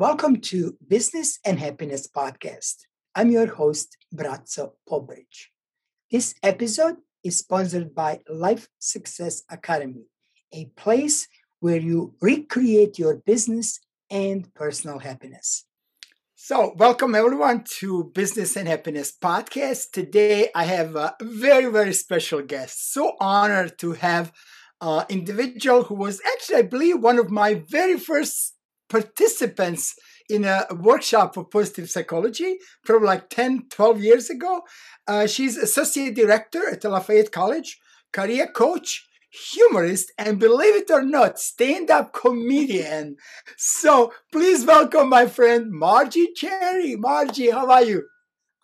Welcome to Business and Happiness Podcast. I'm your host, Braco Pobric. This episode is sponsored by Life Success Academy, a place where you recreate your business and personal happiness. So, welcome everyone to Business and Happiness Podcast. Today, I have a very, very special guest. So honored to have an individual who was actually, I believe, one of my very first participants in a workshop for positive psychology from like 10, 12 years ago. Uh, she's associate director at Lafayette College, career coach, humorist, and believe it or not, stand up comedian. So please welcome my friend Margie Cherry. Margie, how are you?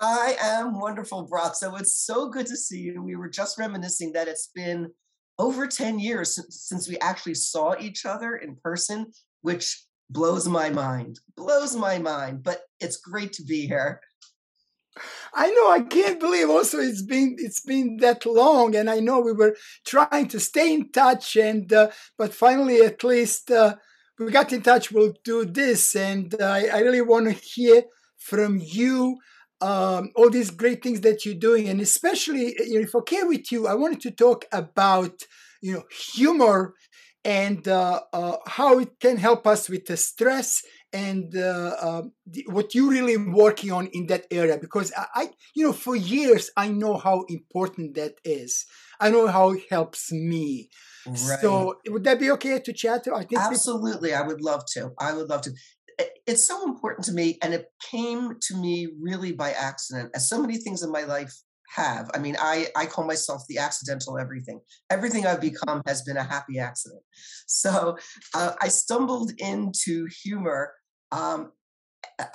I am wonderful. So it's so good to see you. We were just reminiscing that it's been over 10 years since we actually saw each other in person, which blows my mind, blows my mind, but it's great to be here. I know I can't believe also it's been it's been that long and I know we were trying to stay in touch and uh, but finally at least uh, we got in touch we'll do this and uh, I, I really want to hear from you um, all these great things that you're doing and especially if okay with you I wanted to talk about you know humor and uh, uh, how it can help us with the stress and uh, uh, the, what you're really working on in that area because I, I, you know for years i know how important that is. I know how it helps me. Right. so would that be okay to chat i think absolutely i would love to. I would love to. It's so important to me and it came to me really by accident. As so many things in my life have. I mean, I, I call myself the accidental everything. Everything I've become has been a happy accident. So uh, I stumbled into humor um,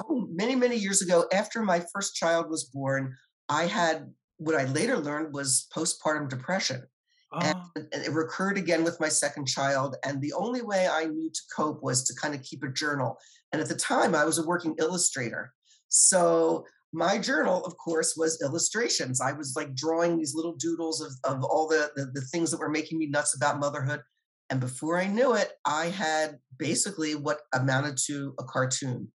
oh, many, many years ago. After my first child was born, I had what I later learned was postpartum depression. Oh. And it recurred again with my second child. And the only way I knew to cope was to kind of keep a journal. And at the time, I was a working illustrator. So my journal, of course, was illustrations. I was like drawing these little doodles of, of all the, the, the things that were making me nuts about motherhood. And before I knew it, I had basically what amounted to a cartoon.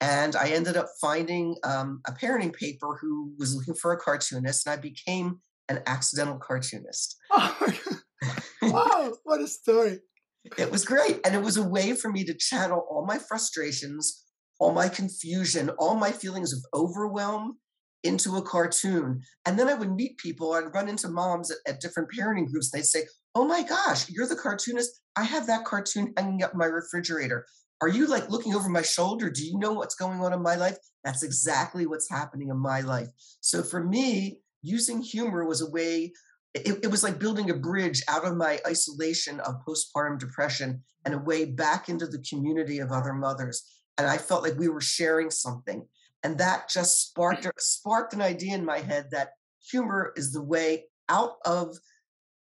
And I ended up finding um, a parenting paper who was looking for a cartoonist, and I became an accidental cartoonist. Oh, wow, what a story! it was great. And it was a way for me to channel all my frustrations all my confusion, all my feelings of overwhelm into a cartoon. And then I would meet people, I'd run into moms at, at different parenting groups. They'd say, Oh my gosh, you're the cartoonist. I have that cartoon hanging up my refrigerator. Are you like looking over my shoulder? Do you know what's going on in my life? That's exactly what's happening in my life. So for me, using humor was a way, it, it was like building a bridge out of my isolation of postpartum depression and a way back into the community of other mothers and I felt like we were sharing something. And that just sparked sparked an idea in my head that humor is the way out of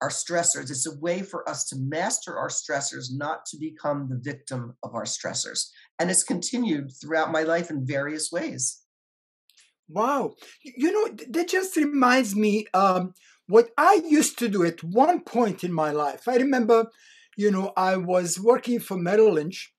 our stressors. It's a way for us to master our stressors, not to become the victim of our stressors. And it's continued throughout my life in various ways. Wow. You know, that just reminds me um, what I used to do at one point in my life. I remember, you know, I was working for Merrill Lynch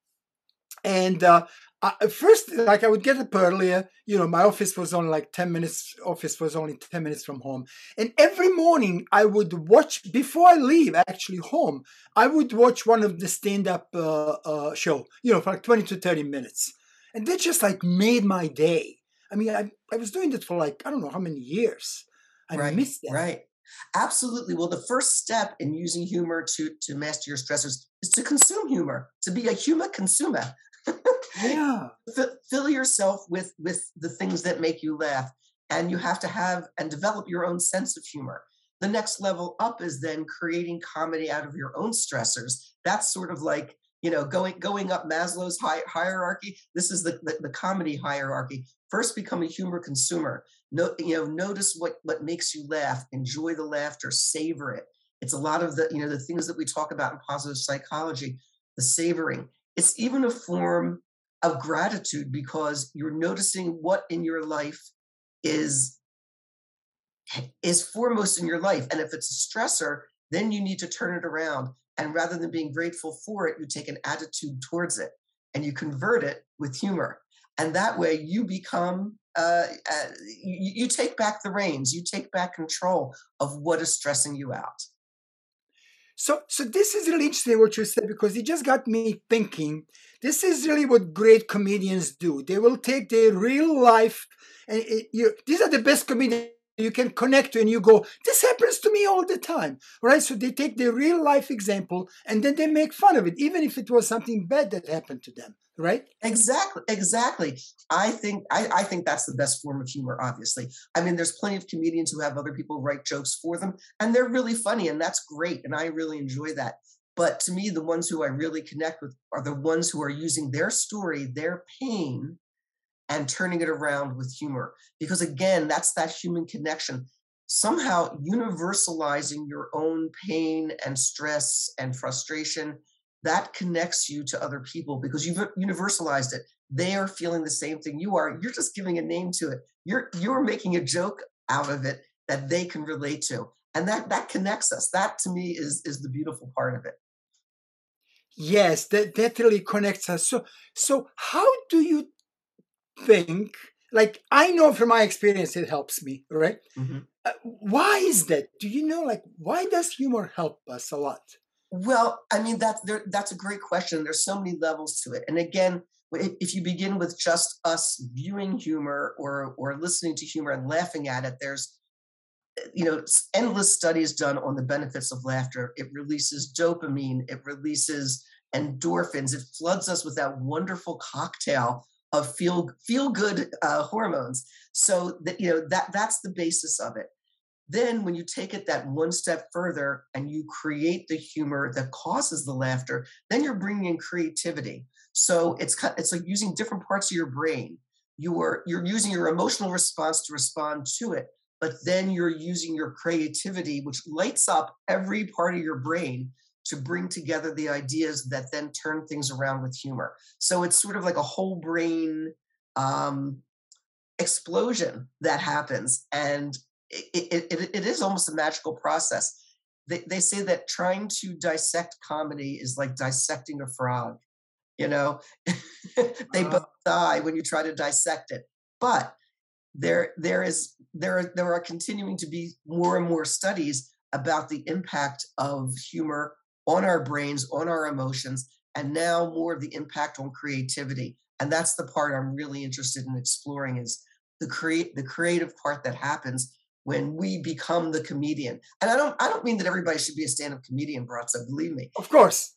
and uh, I, first, like I would get up earlier. You know, my office was only like ten minutes. Office was only ten minutes from home, and every morning I would watch before I leave. Actually, home, I would watch one of the stand-up uh, uh, show. You know, for like twenty to thirty minutes, and that just like made my day. I mean, I I was doing that for like I don't know how many years. I right, missed that. Right. Absolutely. Well, the first step in using humor to to master your stressors is to consume humor, to be a humor consumer yeah. Fill yourself with with the things that make you laugh and you have to have and develop your own sense of humor. The next level up is then creating comedy out of your own stressors. That's sort of like you know going going up maslow's hi- hierarchy. This is the, the, the comedy hierarchy. First become a humor consumer. No, you know notice what what makes you laugh. Enjoy the laughter. Savor it. It's a lot of the you know the things that we talk about in positive psychology the savoring. It's even a form of gratitude because you're noticing what in your life is is foremost in your life and if it's a stressor then you need to turn it around and rather than being grateful for it you take an attitude towards it and you convert it with humor. And that way you become, uh, uh, you, you take back the reins, you take back control of what is stressing you out. So, so this is really interesting what you said because it just got me thinking. This is really what great comedians do. They will take their real life, and it, you, these are the best comedians you can connect to and you go this happens to me all the time right so they take their real life example and then they make fun of it even if it was something bad that happened to them right exactly exactly i think I, I think that's the best form of humor obviously i mean there's plenty of comedians who have other people write jokes for them and they're really funny and that's great and i really enjoy that but to me the ones who i really connect with are the ones who are using their story their pain and turning it around with humor. Because again, that's that human connection. Somehow universalizing your own pain and stress and frustration, that connects you to other people because you've universalized it. They are feeling the same thing you are. You're just giving a name to it. You're you're making a joke out of it that they can relate to. And that that connects us. That to me is is the beautiful part of it. Yes, that, that really connects us. So so how do you think like i know from my experience it helps me right mm-hmm. uh, why is that do you know like why does humor help us a lot well i mean that's there, that's a great question there's so many levels to it and again if you begin with just us viewing humor or or listening to humor and laughing at it there's eh, you know endless studies done on the benefits of laughter it releases dopamine it releases endorphins it floods us with that wonderful cocktail of feel feel good uh, hormones. So that you know that that's the basis of it. Then when you take it that one step further and you create the humor that causes the laughter, then you're bringing in creativity. So it's it's like using different parts of your brain. You're you're using your emotional response to respond to it, but then you're using your creativity, which lights up every part of your brain to bring together the ideas that then turn things around with humor. So it's sort of like a whole brain um, explosion that happens, and it, it, it is almost a magical process. They, they say that trying to dissect comedy is like dissecting a frog. You know, they uh both die when you try to dissect it. But there, there is there are, there are continuing to be more and more studies about the impact of humor on our brains, on our emotions, and now more of the impact on creativity. And that's the part I'm really interested in exploring is the create the creative part that happens when we become the comedian. And I don't I don't mean that everybody should be a stand-up comedian, Braco, believe me. Of course.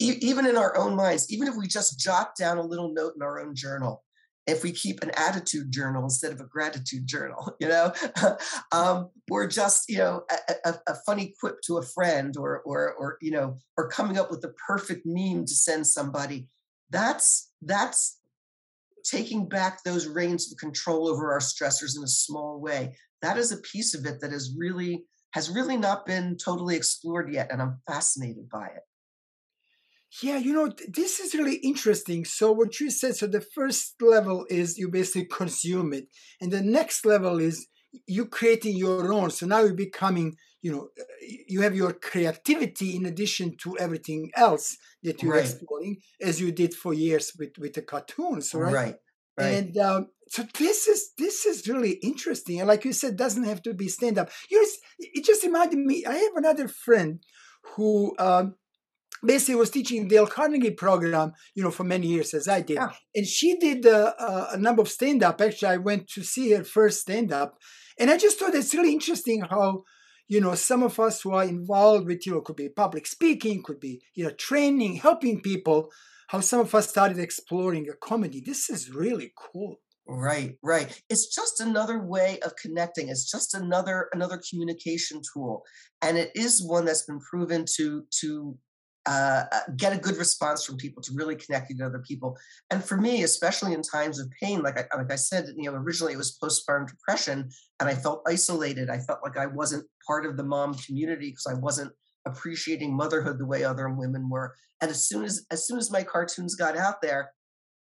Even in our own minds, even if we just jot down a little note in our own journal, if we keep an attitude journal instead of a gratitude journal, you know, um, or just you know a, a, a, funny quip to a friend, or or or you know, or coming up with the perfect meme to send somebody. That's that's taking back those reins of control over our stressors in a small way. That is a piece of it that is really has really not been totally explored yet, and I'm fascinated by it. Yeah, you know, this is really interesting. So, what you said, so the first level is you basically consume it, and the next level is you creating your own. So now you're becoming, you know, uh, you have your creativity in addition to everything else that you're right. exploring, as you did for years with with the cartoons, right? Right. Right. And um, so this is this is really interesting, and like you said, doesn't have to be stand up. You it just reminded me. I have another friend who um, basically was teaching Dale Carnegie program, you know, for many years as I did. Yeah. And she did uh, uh, a number of stand up. Actually, I went to see her first stand up. And I just thought it's really interesting how, you know, some of us who are involved with, you know, could be public speaking, could be, you know, training, helping people, how some of us started exploring a comedy. This is really cool. Right, right. It's just another way of connecting. It's just another another communication tool, and it is one that's been proven to to uh, uh, get a good response from people to really connect you to other people. And for me, especially in times of pain, like I, like I said, you know, originally it was postpartum depression, and I felt isolated. I felt like I wasn't part of the mom community because I wasn't appreciating motherhood the way other women were. And as soon as as soon as my cartoons got out there,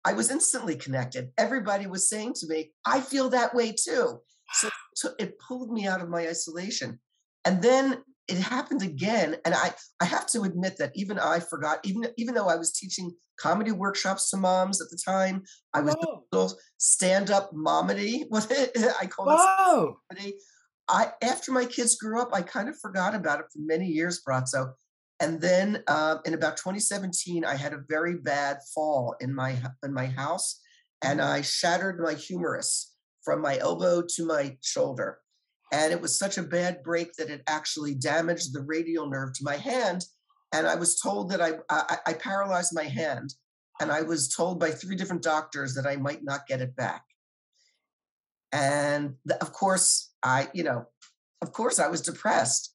I was instantly connected. Everybody was saying to me, "I feel that way too." So, so it pulled me out of my isolation. And then it happened again. And I, I have to admit that even I forgot, even, even though I was teaching comedy workshops to moms at the time, I was oh. stand up momedy. What I call it comedy. I, after my kids grew up, I kind of forgot about it for many years, Braco. And then uh, in about 2017, I had a very bad fall in my in my house, and mm-hmm. I shattered my humerus from my elbow to my shoulder. And it was such a bad break that it actually damaged the radial nerve to my hand. And I was told that I, I, I paralyzed my hand. And I was told by three different doctors that I might not get it back. And of course, I, you know, of course, I was depressed.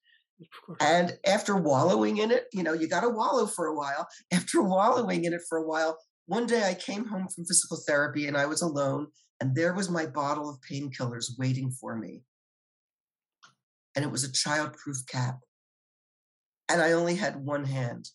And after wallowing in it, you know, you got to wallow for a while. After wallowing in it for a while, one day I came home from physical therapy and I was alone, and there was my bottle of painkillers waiting for me. And it was a childproof cap. And I only had one hand.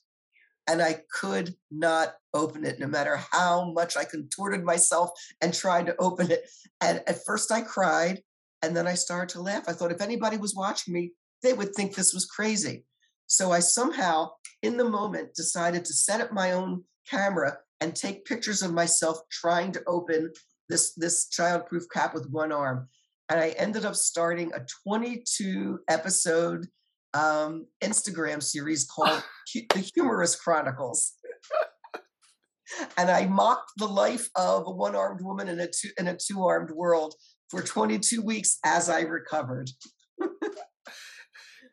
And I could not open it, no matter how much I contorted myself and tried to open it. And at first I cried, and then I started to laugh. I thought if anybody was watching me, they would think this was crazy. So I somehow, in the moment, decided to set up my own camera and take pictures of myself trying to open this, this childproof cap with one arm. And I ended up starting a 22 episode um, Instagram series called The Humerus Chronicles. and I mocked the life of a one armed woman in a two, in a two armed world for 22 weeks as I recovered.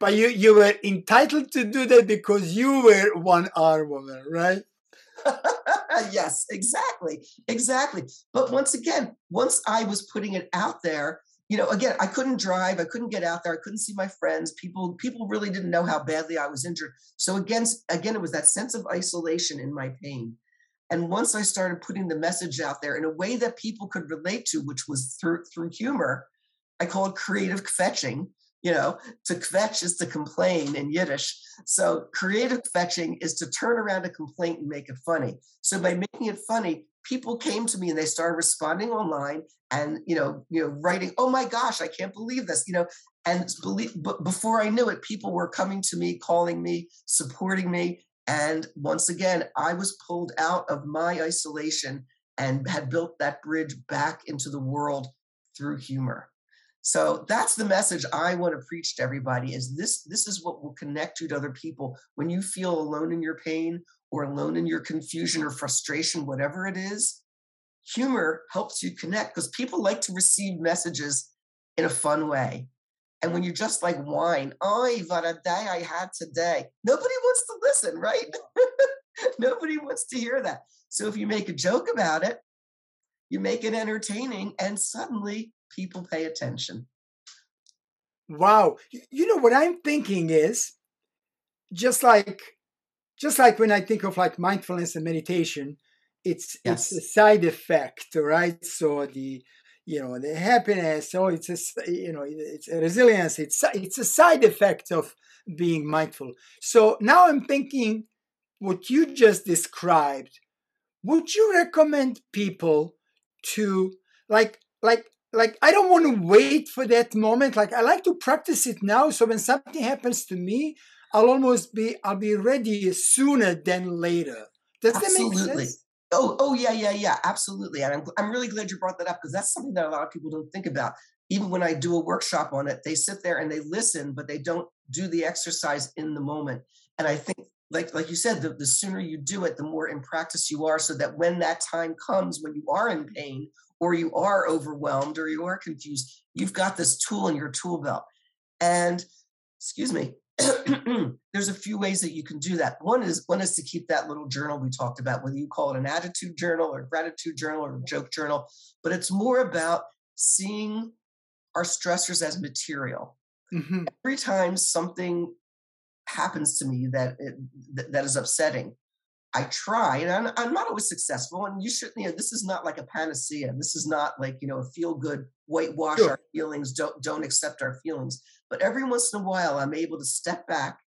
but you you were entitled to do that because you were one armed woman, right? yes, exactly, exactly. But once again, once I was putting it out there, you know, again, I couldn't drive, I couldn't get out there, I couldn't see my friends. People, people really didn't know how badly I was injured. So again, again, it was that sense of isolation in my pain. And once I started putting the message out there in a way that people could relate to, which was through through humor, I call it creative kvetching you know to kvetch is to complain in yiddish so creative kvetching is to turn around a complaint and make it funny so by making it funny people came to me and they started responding online and you know you know writing oh my gosh i can't believe this you know and believe but before i knew it people were coming to me calling me supporting me and once again i was pulled out of my isolation and had built that bridge back into the world through humor. So that's the message I want to preach to everybody is this this is what will connect you to other people. When you feel alone in your pain or alone in your confusion or frustration whatever it is humor helps you connect because people like to receive messages in a fun way and when you just like whine oh what a day I had today nobody wants to listen right nobody wants to hear that so if you make a joke about it you make it entertaining and suddenly people pay attention. Wow. You know what I'm thinking is just like just like when I think of like mindfulness and meditation, it's yes. it's a side effect, right? So the you know the happiness, so it's a you know it's a resilience. It's it's a side effect of being mindful. So now I'm thinking what you just described. Would you recommend people to like like like I don't want to wait for that moment. Like I like to practice it now. So when something happens to me, I'll almost be I'll be ready sooner than later. Does Absolutely. that make sense? Oh, oh yeah, yeah, yeah, absolutely. And I'm I'm really glad you brought that up because that's something that a lot of people don't think about. Even when I do a workshop on it, they sit there and they listen, but they don't do the exercise in the moment. And I think like like you said, the, the sooner you do it, the more in practice you are, so that when that time comes when you are in pain or you are overwhelmed or you are confused, you've got this tool in your tool belt. And excuse me, there's a few ways that you can do that. One is one is to keep that little journal we talked about, whether you call it an attitude journal or gratitude journal or joke journal, but it's more about seeing our stressors as material. Mm-hmm. Every time something happens to me that it, that is upsetting, I try, and I'm, I'm, not always successful. And you should, you know, this is not like a panacea. This is not like you know a feel good whitewash sure. our feelings. Don't don't accept our feelings. But every once in a while, I'm able to step back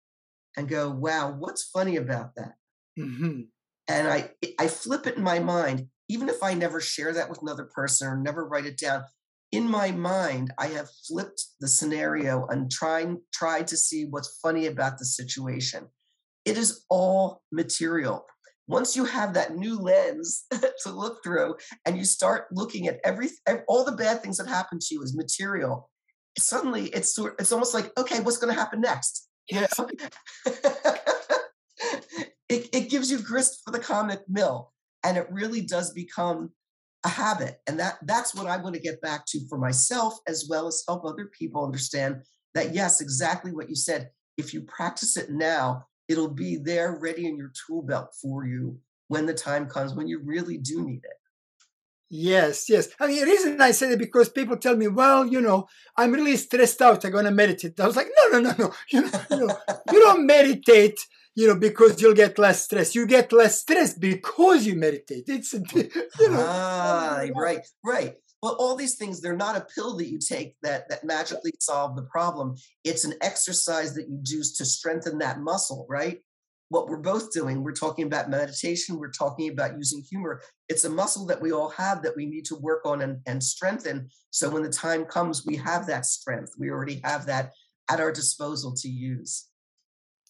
and go, "Wow, what's funny about that?" Mm-hmm. And I I flip it in my mind, even if I never share that with another person or never write it down. in my mind, I have flipped the scenario and trying tried to see what's funny about the situation. It is all material. Once you have that new lens to look through and you start looking at every all the bad things that happen to you as material, suddenly it's sort it's almost like, okay, what's going to happen next? Yes. it, it gives you grist for the comic mill and it really does become a habit and that that's what i want to get back to for myself as well as help other people understand that yes exactly what you said if you practice it now it'll be there ready in your tool belt for you when the time comes when you really do need it Yes, yes. I mean, the reason I said it because people tell me, well, you know, I'm really stressed out. I'm going to meditate. I was like, no, no, no, no. You, know, you, know, you don't meditate you know, because you'll get less stress. You get less stress because you meditate. It's, you know. Ah, right, right. Well, all these things, they're not a pill that you take that, that magically solve the problem. It's an exercise that you do to strengthen that muscle, right? What we're both doing, we're talking about meditation, we're talking about using humor. It's a muscle that we all have that we need to work on and, and strengthen. So when the time comes, we have that strength. We already have that at our disposal to use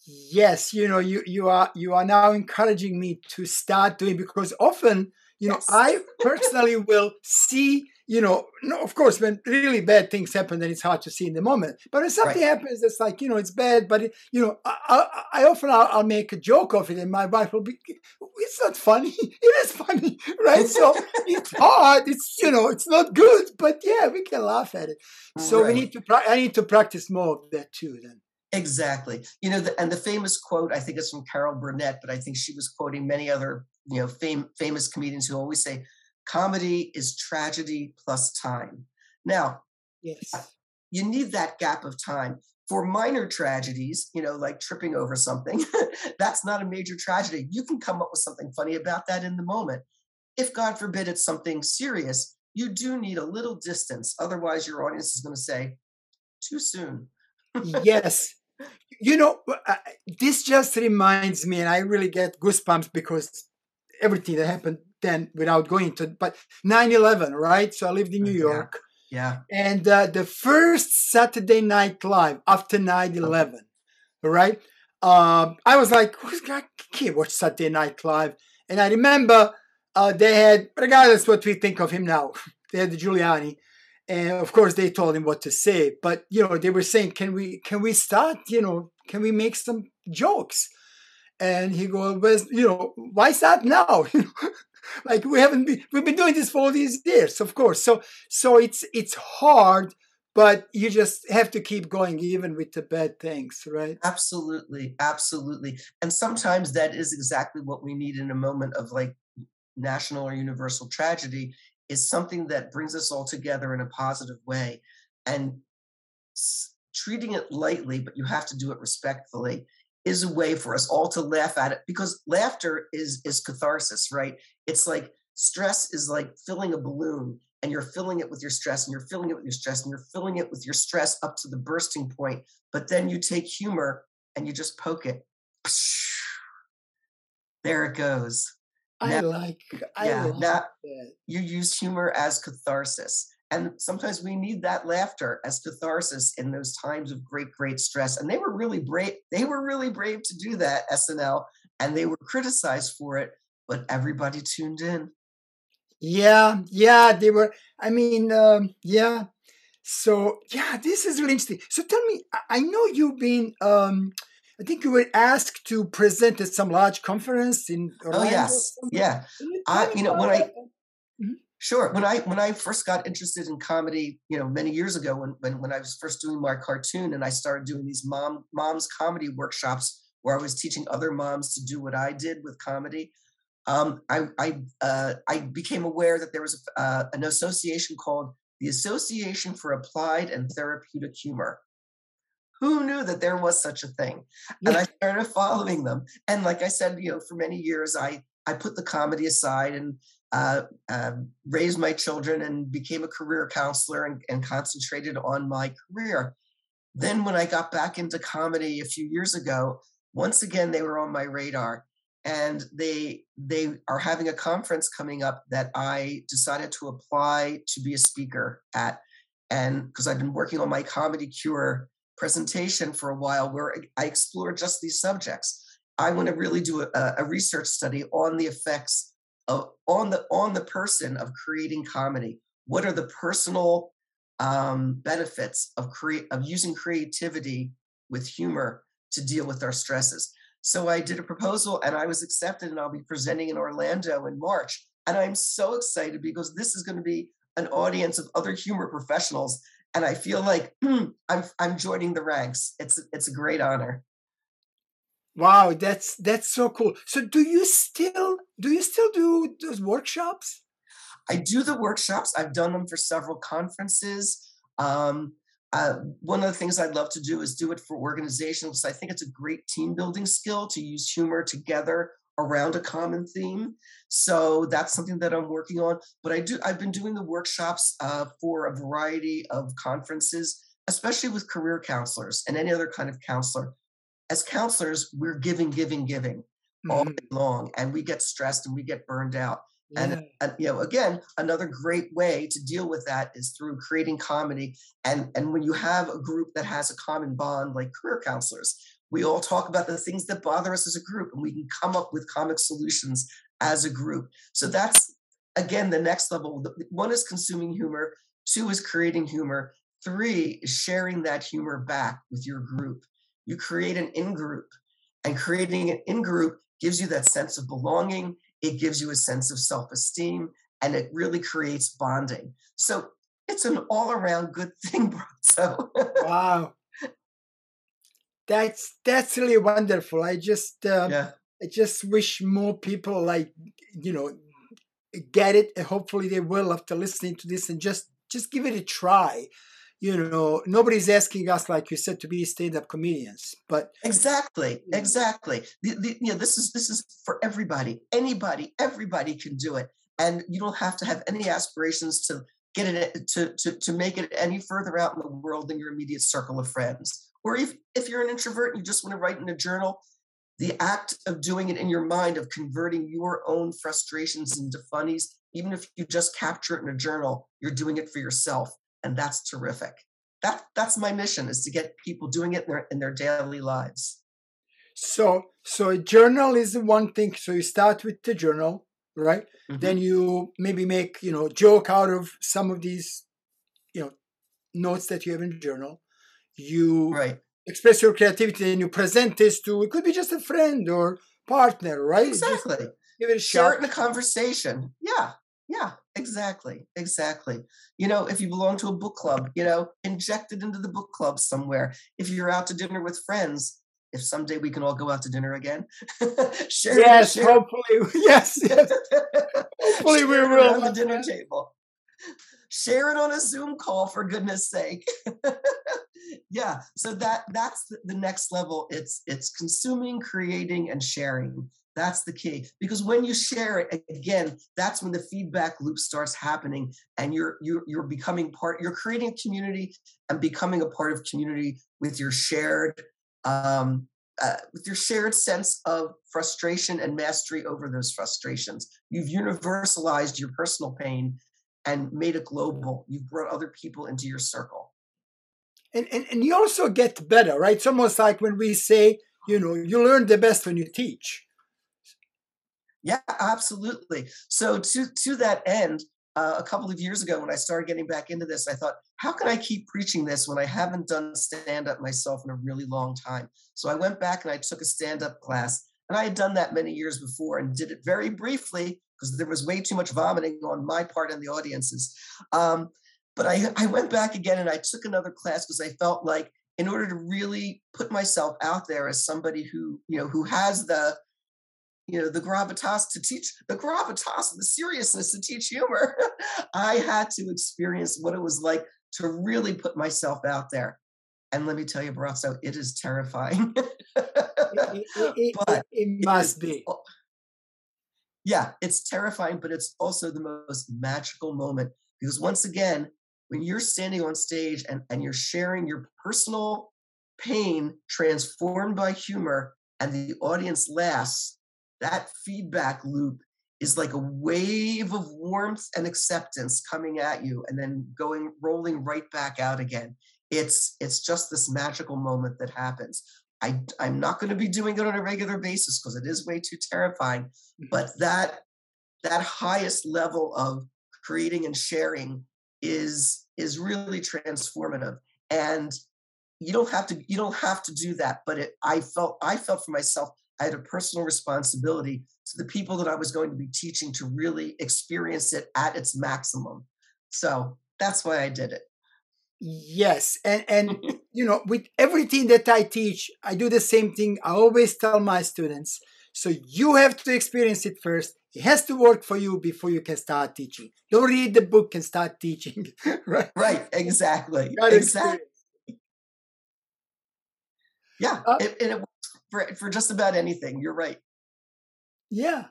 yes you know you you are you are now encouraging me to start doing because often you know i personally will see you know no, of course when really bad things happen then it's hard to see in the moment but when something right. happens it's like you know it's bad but it, you know i, I, I often I'll, I'll, make a joke of it and my wife will be it's not funny it is funny right so it's hard it's you know it's not good but yeah we can laugh at it so right. we need to i need to practice more of that too then Exactly. You know, the, and the famous quote, I think it's from Carol Burnett, but I think she was quoting many other, you know, fam- famous comedians who always say, comedy is tragedy plus time. Now, yes. you need that gap of time. For minor tragedies, you know, like tripping over something, that's not a major tragedy. You can come up with something funny about that in the moment. If, God forbid, it's something serious, you do need a little distance. Otherwise, your audience is going to say, too soon. yes you know, uh, this just reminds me, and I really get goosebumps because everything that happened then without going to, but 9 11, right? So I lived in New York. Yeah. And uh, the first Saturday Night Live after 9 11, right? Uh, I was like, I can't watch Saturday Night Live. And I remember uh, they had, regardless what we think of him now, they had Giuliani and of course they told him what to say but you know they were saying can we can we start you know can we make some jokes and he goes well you know why start now like we haven't been we've been doing this for all these years of course. So so it's it's hard but you just have to keep going even with the bad things right? Absolutely absolutely. And sometimes that is exactly what we need in a moment of like national or universal tragedy is something that brings us all together in a positive way. And treating it lightly, but you have to do it respectfully, is a way for us all to laugh at it because laughter is is catharsis, right? It's like stress is like filling a balloon and you're filling it with your stress and you're filling it with your stress and you're filling it with your stress up to the bursting point. But then you take humor and you just poke it. There it goes. I like. I yeah, like that. You use humor as catharsis, and sometimes we need that laughter as catharsis in those times of great, great stress. And they were really brave. They were really brave to do that. SNL, and they were criticized for it, but everybody tuned in. Yeah, yeah, they were. I mean, um, yeah. So yeah, this is really interesting. So tell me, I know you've been. Um, I think you were asked to present at some large conference in oh, Orlando. Oh yes, yeah. I, you know when I mm-hmm. Sure when I when I first got interested in comedy, you know, many years ago when when when I was first doing my cartoon and I started doing these mom moms comedy workshops where I was teaching other moms to do what I did with comedy. Um, I I uh, I became aware that there was a, uh, an association called the Association for Applied and Therapeutic Humor who knew that there was such a thing? And I started following them. And like I said, you know, for many years, I I put the comedy aside and uh, uh, raised my children and became a career counselor and, and concentrated on my career. Then, when I got back into comedy a few years ago, once again they were on my radar, and they they are having a conference coming up that I decided to apply to be a speaker at and because I've been working on my comedy cure presentation for a while where I explore just these subjects. I want to really do a, a research study on the effects on the on the person of creating comedy. What are the personal um, benefits of create of using creativity with humor to deal with our stresses? So I did a proposal and I was accepted, and I'll be presenting in Orlando in March. And I'm so excited because this is going to be an audience of other humor professionals, and I feel like I'm I'm joining the ranks. It's it's a great honor. Wow, that's that's so cool. So do you still do you still do those workshops? I do the workshops. I've done them for several conferences. Um, uh, one of the things I'd love to do is do it for organizations. I think it's a great team building skill to use humor together around a common theme. So that's something that I'm working on. But I do I've been doing the workshops uh, for a variety of conferences, especially with career counselors and any other kind of counselor. As counselors, we're giving, giving, giving mm-hmm. all day long, and we get stressed and we get burned out. Yeah. And, and, you know, again, another great way to deal with that is through creating comedy. And and when you have a group that has a common bond, like career counselors, we all talk about the things that bother us as a group, and we can come up with comic solutions as a group. So that's again the next level. One is consuming humor. Two is creating humor. Three is sharing that humor back with your group. You create an in group, and creating an in group gives you that sense of belonging it gives you a sense of self esteem and it really creates bonding. So it's an all around good thing, So wow. That's that's really wonderful. I just uh, yeah. I just wish more people like you know get it. And hopefully they will after listening to this and just just give it a try you know nobody's asking us like you said to be stand-up comedians but exactly exactly. The, the, you know, this is this is for everybody. Anybody everybody can do it. And you don't have to have any aspirations to get it to, to to make it any further out in the world than your immediate circle of friends. Or if if you're an introvert and you just want to write in a journal the act of doing it in your mind of converting your own frustrations into funnies even if you just capture it in a journal you're doing it for yourself and that's terrific. That that's my mission is to get people doing it in their in their daily lives. So so a journal is one thing. So you start with the journal, right? Mm-hmm. Then you maybe make you know joke out of some of these you know notes that you have in the journal. You right. express your creativity and you present this to it could be just a friend or partner, right? Exactly. Just give it a shot. Share it in a conversation. Yeah. Yeah, exactly. Exactly. You know, if you belong to a book club, you know, inject it into the book club somewhere. If you're out to dinner with friends, if someday we can all go out to dinner again, share Yes, share. hopefully. Yes, yes. hopefully we will. On the dinner table. Share it on a Zoom call for goodness sake. yeah, so that that's the, the next level. It's it's consuming, creating, and sharing that's the key because when you share it again, that's when the feedback loop starts happening, and you're you're you're becoming part. You're creating community and becoming a part of community with your shared um, uh, with your shared sense of frustration and mastery over those frustrations. You've universalized your personal pain and made it global. You've brought other people into your circle. And, and, and you also get better, right? It's almost like when we say, you know, you learn the best when you teach. Yeah, absolutely. So to to that end, uh, a couple of years ago when I started getting back into this, I thought, how can I keep preaching this when I haven't done stand up myself in a really long time? So I went back and I took a stand up class, and I had done that many years before and did it very briefly because there was way too much vomiting on my part and the audience's. Um, but I, I went back again and I took another class because I felt like in order to really put myself out there as somebody who you know who has the you know the gravitas to teach the gravitas and the seriousness to teach humor. I had to experience what it was like to really put myself out there. And let me tell you Braco, it is terrifying. It, it, it, but it must be. yeah it's terrifying but it's also the most magical moment. Because once again when you're standing on stage and, and you're sharing your personal pain transformed by humor and the audience laughs that feedback loop is like a wave of warmth and acceptance coming at you and then going rolling right back out again. It's it's just this magical moment that happens. I, i'm not going to be doing it on a regular basis because it is way too terrifying mm-hmm. but that that highest level of creating and sharing is is really transformative. And you don't have to you don't have to do that but it i felt i felt for myself i had a personal responsibility to the people that i was going to be teaching to really experience it at its maximum. So that's why i did it. Yes and and you know with everything that i teach i do the same thing i always tell my students. So you have to experience it first. It has to work for you before you can start teaching. Don't read the book and start teaching right? Right exactly exactly. Yeah, uh, it, and it for, for just about anything. You're right. Yeah.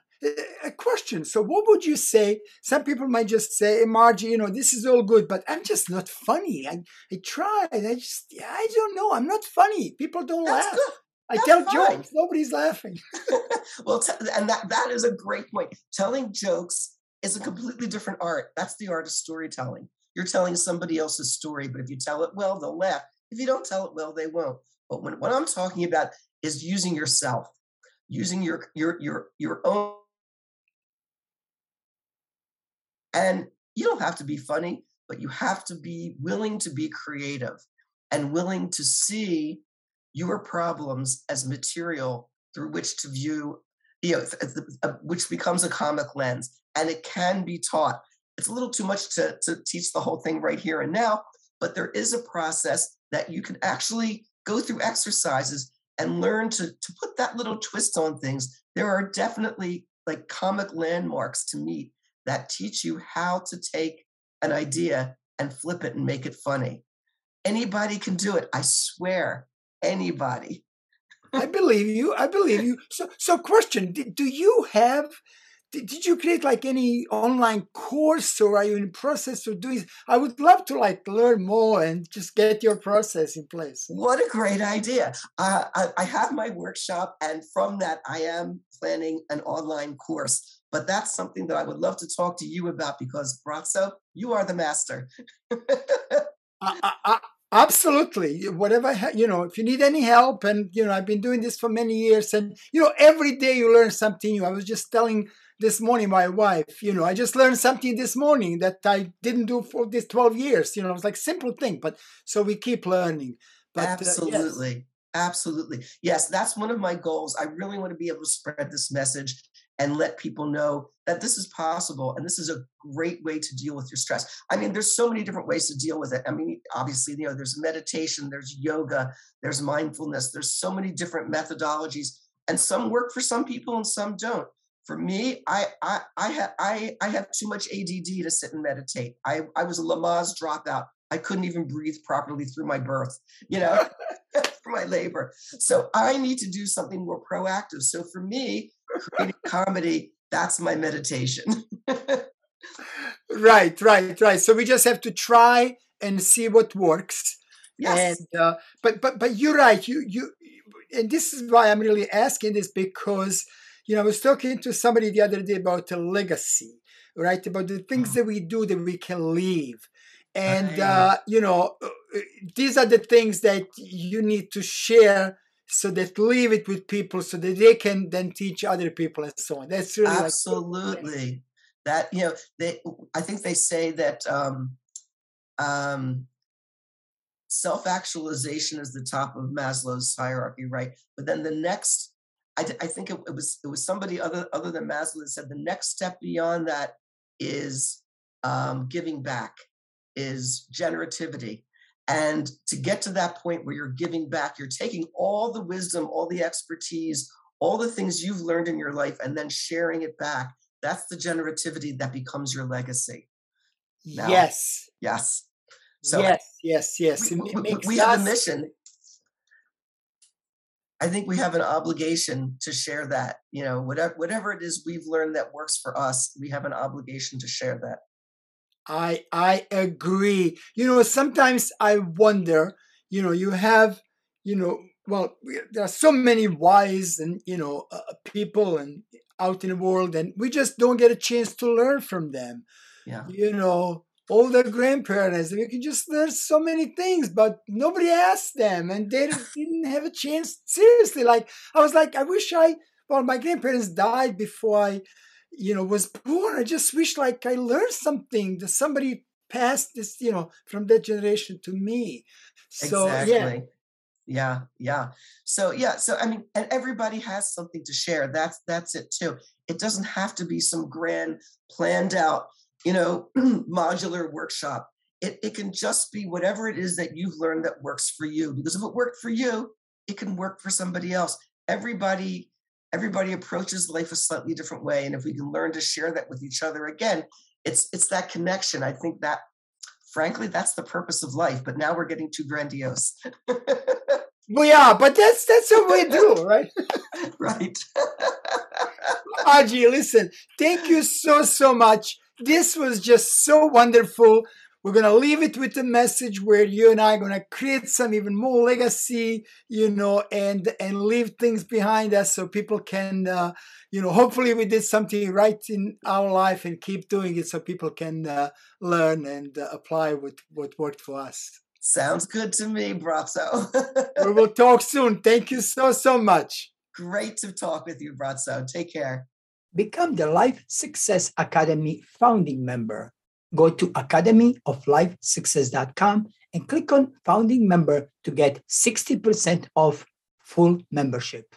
A question. So, what would you say? Some people might just say, hey, Margie, you know, this is all good, but I'm just not funny. I, I tried. I just, I don't know. I'm not funny. People don't That's laugh. Good. I That's tell fine. jokes. Nobody's laughing. well, t- and that, that is a great point. Telling jokes is a completely different art. That's the art of storytelling. You're telling somebody else's story, but if you tell it well, they'll laugh. If you don't tell it well, they won't. But when, what I'm talking about is using yourself, using your your your your own. And you don't have to be funny, but you have to be willing to be creative and willing to see your problems as material through which to view, you know, which becomes a comic lens. And it can be taught. It's a little too much to, to teach the whole thing right here and now, but there is a process that you can actually go through exercises and learn to, to put that little twist on things. There are definitely like comic landmarks to meet that teach you how to take an idea and flip it and make it funny. Anybody can do it. I swear, anybody. I believe you. I believe you. So, so question: Do you have did you create like any online course or are you in process of doing i would love to like learn more and just get your process in place. What a great idea. Uh, I, I, have my workshop and from that i am planning an online course but that's something that i would love to talk to you about because Braco you are the master. I, I, absolutely. Whatever you know if you need any help and you know i've been doing this for many years and you know every day you learn something new. I was just telling this morning my wife you know i just learned something this morning that i didn't do for these 12 years you know it was like simple thing but so we keep learning. But, absolutely uh, yes. absolutely. Yes that's one of my goals. I really want to be able to spread this message and let people know that this is possible and this is a great way to deal with your stress. I mean there's so many different ways to deal with it. I mean obviously you know there's meditation there's yoga there's mindfulness there's so many different methodologies and some work for some people and some don't for me, I I I have I I have too much ADD to sit and meditate. I I was a Lamaze dropout. I couldn't even breathe properly through my birth, you know, for my labor. So I need to do something more proactive. So for me, creating comedy, that's my meditation. right, right, right. So we just have to try and see what works. Yes. And uh, but but but you're right. You you and this is why I'm really asking this because you know, I was talking to somebody the other day about a legacy, right? About the things mm. that we do that we can leave. And, uh, you know, uh, these are the things that you need to share so that leave it with people so that they can then teach other people and so on. That's really absolutely like, that, you know, they, I think they say that, um, um, self actualization is the top of Maslow's hierarchy, right? But then the next I, I think it, it, was it was somebody other other than Maslow that said the next step beyond that is um, giving back, is generativity. And to get to that point where you're giving back, you're taking all the wisdom, all the expertise, all the things you've learned in your life, and then sharing it back. That's the generativity that becomes your legacy. Now, yes. Yes. So yes, yes, yes. We, we, we have a mission I think we have an obligation to share that. You know, whatever whatever it is we've learned that works for us, we have an obligation to share that. I I agree. You know, sometimes I wonder, you know, you have, you know, well, there are so many wise and you know uh, people and out in the world, and we just don't get a chance to learn from them. Yeah. You know, older grandparents, we can just learn so many things, but nobody asked them, and they didn't have a chance. Seriously, like I was like, I wish I. Well, my grandparents died before I, you know, was born. I just wish like I learned something that somebody passed this, you know, from that generation to me. So exactly. yeah yeah yeah so yeah so i mean and everybody has something to share that's that's it too it doesn't have to be some grand planned out you know modular workshop it, it can just be whatever it is that you've learned that works for you because if it worked for you it can work for somebody else everybody everybody approaches life a slightly different way and if we can learn to share that with each other again it's it's that connection i think that frankly, that's the purpose of life. But now we're getting too grandiose. well, yeah, but that's that's what we do, right? right. Aji, listen, thank you so so much. This was just so wonderful. We're gonna leave it with a message where you and I are gonna create some even more legacy, you know, and and leave things behind us so people can, uh, you know, hopefully we did something right in our life and keep doing it so people can uh, learn and uh, apply what what worked for us. Sounds good to me, Braco. we will talk soon. Thank you so so much. Great to talk with you, Braco. Take care. Become the Life Success Academy founding member go to academyoflifesuccess.com and click on founding member to get 60% off full membership.